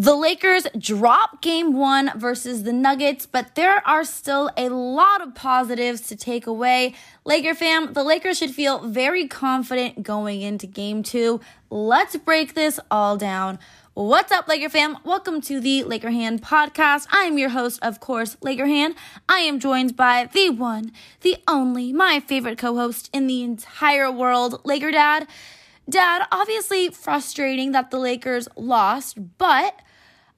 The Lakers drop game one versus the Nuggets, but there are still a lot of positives to take away. Laker fam, the Lakers should feel very confident going into game two. Let's break this all down. What's up, Laker fam? Welcome to the Laker Hand podcast. I am your host, of course, Laker Hand. I am joined by the one, the only, my favorite co host in the entire world, Laker Dad. Dad, obviously frustrating that the Lakers lost, but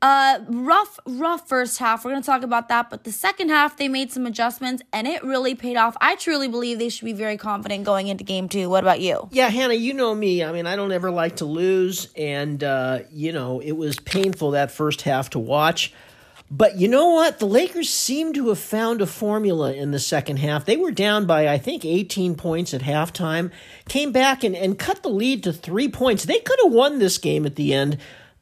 uh, rough, rough first half. We're going to talk about that. But the second half, they made some adjustments and it really paid off. I truly believe they should be very confident going into game two. What about you? Yeah, Hannah, you know me. I mean, I don't ever like to lose. And, uh, you know, it was painful that first half to watch. But you know what? The Lakers seem to have found a formula in the second half. They were down by, I think, 18 points at halftime, came back and, and cut the lead to three points. They could have won this game at the end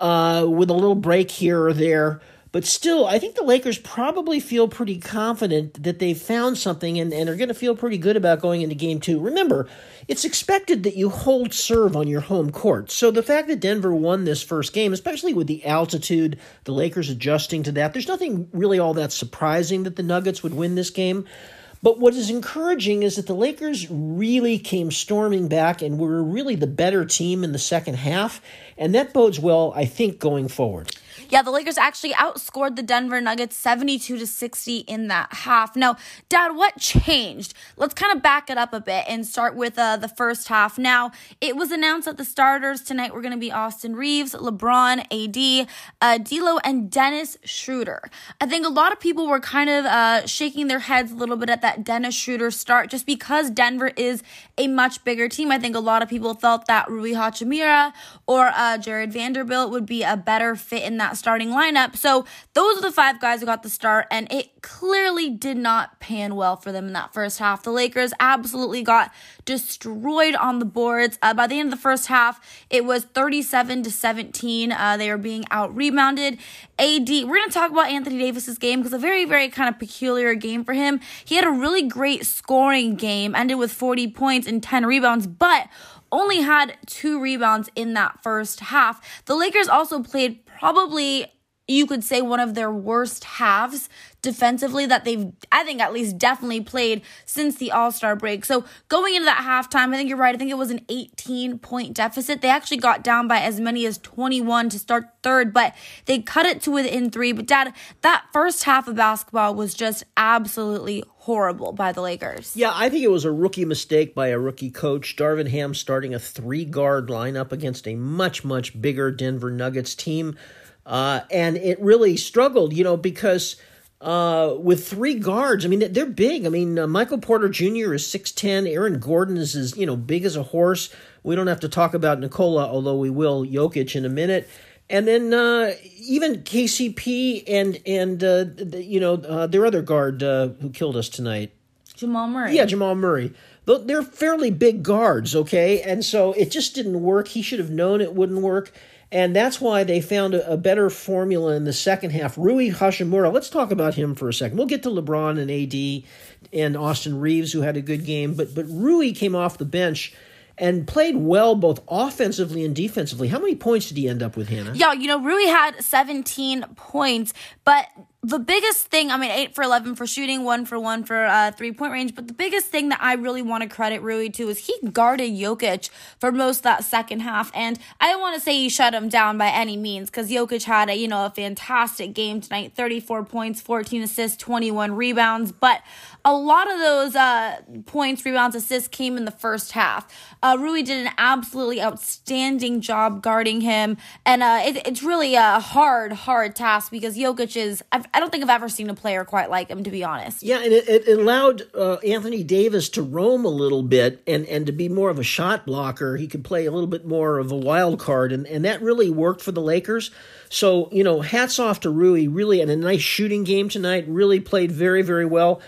uh, with a little break here or there. But still, I think the Lakers probably feel pretty confident that they've found something and, and are going to feel pretty good about going into game two. Remember, it's expected that you hold serve on your home court. So the fact that Denver won this first game, especially with the altitude, the Lakers adjusting to that, there's nothing really all that surprising that the Nuggets would win this game. But what is encouraging is that the Lakers really came storming back and were really the better team in the second half. And that bodes well, I think, going forward. Yeah, the Lakers actually outscored the Denver Nuggets 72 to 60 in that half. Now, Dad, what changed? Let's kind of back it up a bit and start with uh, the first half. Now, it was announced that the starters tonight were going to be Austin Reaves, LeBron, AD, uh, D'Lo, and Dennis Schroeder. I think a lot of people were kind of uh, shaking their heads a little bit at that Dennis Schroeder start just because Denver is a much bigger team. I think a lot of people felt that Rui Hachimura or uh, Jarred Vanderbilt would be a better fit in that starting lineup. So those are the five guys who got the start, and it clearly did not pan well for them in that first half. The Lakers absolutely got destroyed on the boards. Uh, by the end of the first half, it was 37 to 17. Uh, they were being out rebounded. AD, we're going to talk about Anthony Davis's game because a very, very kind of peculiar game for him. He had a really great scoring game, ended with 40 points and 10 rebounds, but only had two rebounds in that first half. The Lakers also played probably you could say one of their worst halves defensively that they've, I think, at least definitely played since the All Star break. So going into that halftime, I think you're right. I think it was an 18 point deficit. They actually got down by as many as 21 to start third, but they cut it to within three. But, Dad, that first half of basketball was just absolutely horrible by the Lakers. Yeah, I think it was a rookie mistake by a rookie coach. Darvin Ham starting a three guard lineup against a much, much bigger Denver Nuggets team. Uh, and it really struggled, you know, because uh, with three guards, I mean, they're big. I mean, uh, Michael Porter Jr. is 6'10. Aaron Gordon is, is, you know, big as a horse. We don't have to talk about Nikola, although we will, Jokic in a minute. And then uh, even KCP and, and uh, the, you know, uh, their other guard uh, who killed us tonight. Jamal Murray. Yeah, Jamal Murray. They're fairly big guards, okay? And so it just didn't work. He should have known it wouldn't work. And that's why they found a, better formula in the second half. Rui Hachimura, let's talk about him for a second. We'll get to LeBron and AD and Austin Reaves, who had a good game, but but Rui came off the bench and played well both offensively and defensively. How many points did he end up with, Hannah? Yeah, you know, Rui had 17 points, but the biggest thing, I mean, eight for 11 for shooting, one for one for uh, three point range. But the biggest thing that I really want to credit Rui to is he guarded Jokic for most of that second half. And I don't want to say he shut him down by any means because Jokic had a, you know, a fantastic game tonight 34 points, 14 assists, 21 rebounds. But a lot of those uh, points, rebounds, assists came in the first half. Uh, Rui did an absolutely outstanding job guarding him. And uh, it, it's really a hard, hard task because Jokic is. I've, I don't think I've ever seen a player quite like him, to be honest. Yeah, and it, it allowed uh, Anthony Davis to roam a little bit and, and to be more of a shot blocker. He could play a little bit more of a wild card, and, and that really worked for the Lakers. So, you know, hats off to Rui. Really, and a nice shooting game tonight. Really played very, very well.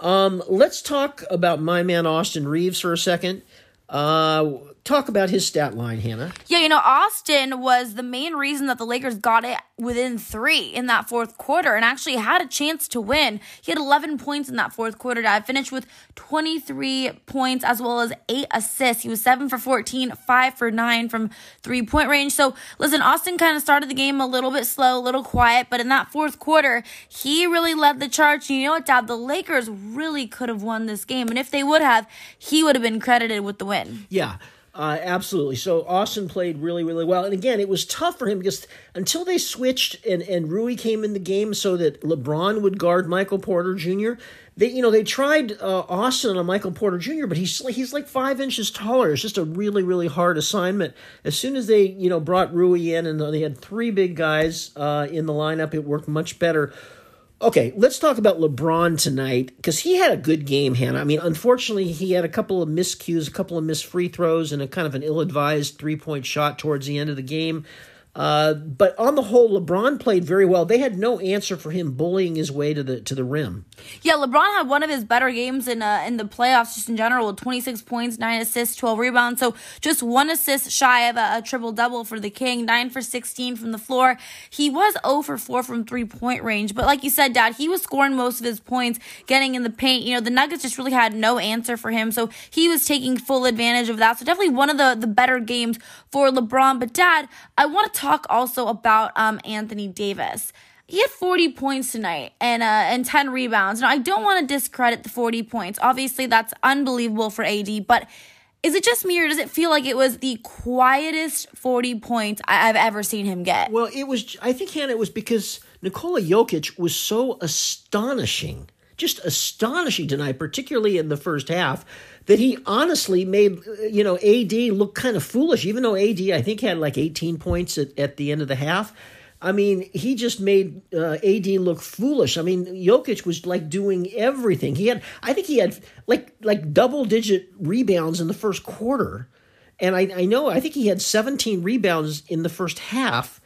Um, let's talk about my man Austin Reaves for a second. Uh, talk about his stat line, Hannah. Yeah, you know, Austin was the main reason that the Lakers got it within three in that fourth quarter and actually had a chance to win. He had 11 points in that fourth quarter. I finished with 23 points as well as eight assists. He was seven for 14, five for nine from three point range. So, listen, Austin kind of started the game a little bit slow, a little quiet, but in that fourth quarter, he really led the charge. You know what, Dad? The Lakers really could have won this game. And if they would have, he would have been credited with the win. Yeah. Uh, absolutely. So Austin played really, really well. And again, it was tough for him because until they switched and, and Rui came in the game so that LeBron would guard Michael Porter Jr., they you know they tried uh, Austin on Michael Porter Jr., but he's he's like five inches taller. It's just a really really hard assignment. As soon as they you know brought Rui in and they had three big guys uh, in the lineup, it worked much better. Okay, let's talk about LeBron tonight because he had a good game, Hannah. I mean, unfortunately, he had a couple of miscues, a couple of missed free throws, and a kind of an ill advised three point shot towards the end of the game. Uh, but on the whole, LeBron played very well. They had no answer for him bullying his way to the to the rim. Yeah, LeBron had one of his better games in uh, in the playoffs just in general with 26 points, 9 assists, 12 rebounds. So just one assist shy of a, a triple double for the King, 9 for 16 from the floor. He was 0 for 4 from three-point range, but like you said, Dad, he was scoring most of his points, getting in the paint. You know, the Nuggets just really had no answer for him, so he was taking full advantage of that. So definitely one of the the better games for LeBron. But Dad, I want to talk also about um, Anthony Davis. He had 40 points tonight and uh, and 10 rebounds. Now I don't want to discredit the 40 points. Obviously, that's unbelievable for AD, but is it just me or does it feel like it was the quietest 40 points I've ever seen him get? Well, it was. I think Hannah it was because Nikola Jokic was so astonishing, just astonishing tonight, particularly in the first half that he honestly made you know AD look kind of foolish, even though AD I think had like 18 points at, at the end of the half. I mean, he just made uh, AD look foolish. I mean, Jokic was like doing everything. He had, I think he had like like double digit rebounds in the first quarter, and I, I know I think he had 17 rebounds in the first half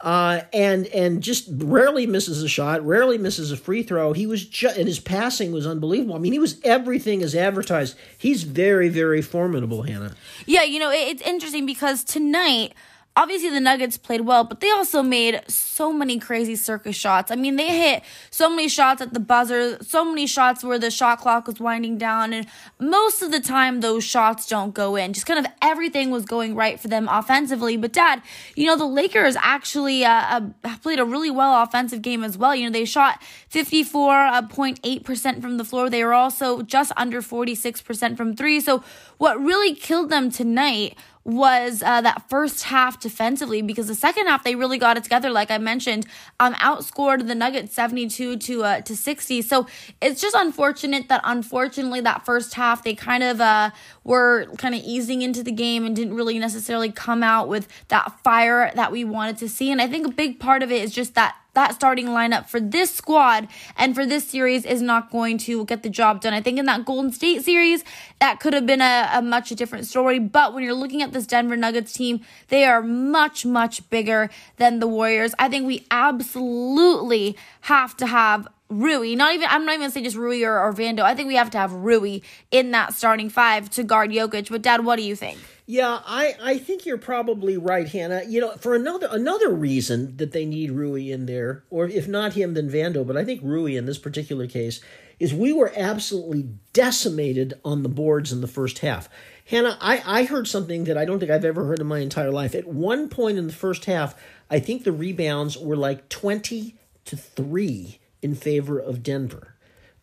uh, and and just rarely misses a shot, rarely misses a free throw. He was just and his passing was unbelievable. I mean, he was everything as advertised. He's very very formidable, Hannah. Yeah, you know it's interesting because tonight obviously the Nuggets played well, but they also made so many crazy circus shots. I mean, they hit so many shots at the buzzer, so many shots where the shot clock was winding down, and most of the time those shots don't go in. Just kind of everything was going right for them offensively. But Dad, you know the Lakers actually uh, uh, played a really well offensive game as well. You know they shot 54.8% from the floor. They were also just under 46% from three. So what really killed them tonight was uh, that first half defensively because the second half they really got it together. Like I mentioned, um, outscored the Nuggets seventy two to uh, to sixty. So it's just unfortunate that unfortunately that first half they kind of uh, were kind of easing into the game and didn't really necessarily come out with that fire that we wanted to see. And I think a big part of it is just that that starting lineup for this squad and for this series is not going to get the job done. I think in that Golden State series, that could have been a, a much different story. But when you're looking at this Denver Nuggets team, they are much, much bigger than the Warriors. I think we absolutely have to have Rui, not even I'm not even gonna just Rui or, or Vando. I think we have to have Rui in that starting five to guard Jokic. But Dad, what do you think? Yeah, I, I think you're probably right, Hannah. You know, for another another reason that they need Rui in there, or if not him, then Vando, but I think Rui in this particular case, is we were absolutely decimated on the boards in the first half. Hannah, I, I heard something that I don't think I've ever heard in my entire life. At one point in the first half, I think the rebounds were like 20 to 3 in favor of Denver.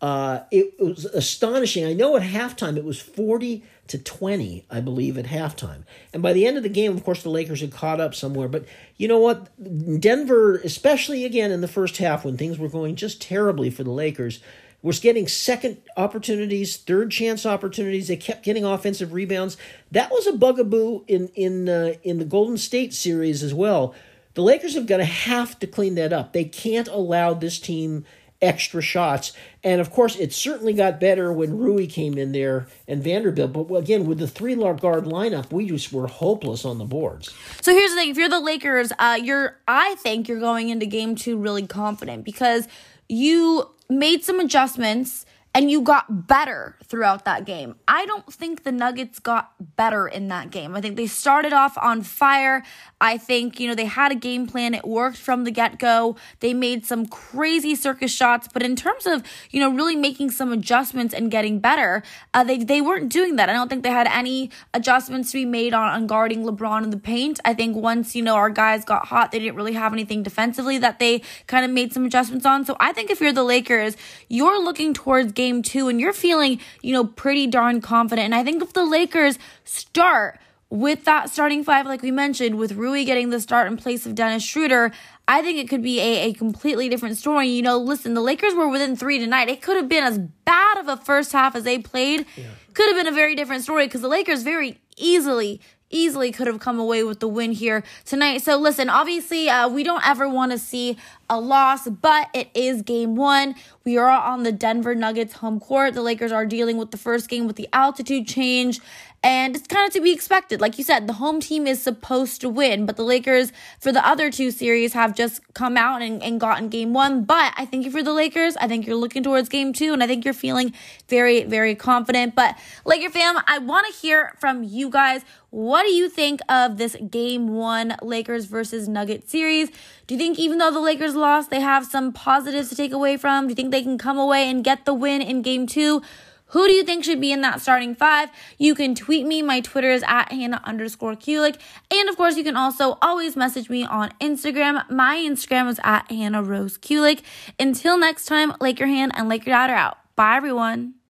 Uh, it, was astonishing. I know at halftime it was 40 to 20, I believe, at halftime. And by the end of the game, of course, the Lakers had caught up somewhere. But you know what? Denver, especially again in the first half when things were going just terribly for the Lakers, was getting second opportunities, third chance opportunities. They kept getting offensive rebounds. That was a bugaboo in in uh, in the Golden State series as well. The Lakers have got to have to clean that up. They can't allow this team extra shots. And of course, it certainly got better when Rui came in there and Vanderbilt. But again, with the three guard lineup, we just were hopeless on the boards. So here's the thing: if you're the Lakers, uh, you're I think you're going into Game Two really confident because you made some adjustments and you got better throughout that game. I don't think the Nuggets got better in that game. I think they started off on fire. I think, you know, they had a game plan. It worked from the get go. They made some crazy circus shots, but in terms of, you know, really making some adjustments and getting better, uh, they, they weren't doing that. I don't think they had any adjustments to be made on, on guarding LeBron in the paint. I think once, you know, our guys got hot, they didn't really have anything defensively that they kind of made some adjustments on. So I think if you're the Lakers, you're looking towards game two and you're feeling, you know, pretty darn confident. And I think if the Lakers start with that starting five, like we mentioned, with Rui getting the start in place of Dennis Schroeder, I think it could be a, a completely different story. You know, listen, the Lakers were within three tonight. It could have been as bad of a first half as they played. Yeah. Could have been a very different story because the Lakers very easily easily could have come away with the win here tonight. So listen, obviously, uh, we don't ever want to see a loss, but it is game one. We are on the Denver Nuggets home court. The Lakers are dealing with the first game with the altitude change and it's kind of to be expected. Like you said, the home team is supposed to win, but the Lakers for the other two series have just come out and, and gotten game one. But I think for the Lakers, I think you're looking towards game two, and I think you're feeling very, very confident. But Laker fam, I want to hear from you guys. What do you think of this game one Lakers versus Nuggets series? Do you think even though the Lakers lost, they have some positives to take away from? Do you think they can come away and get the win in game two? Who do you think should be in that starting five? You can tweet me. My Twitter is at Hannah underscore Kulik. And of course, you can also always message me on Instagram. My Instagram is at Hannah Rose Kulik. Until next time, Laker Hand and Laker Dad are out. Bye, everyone.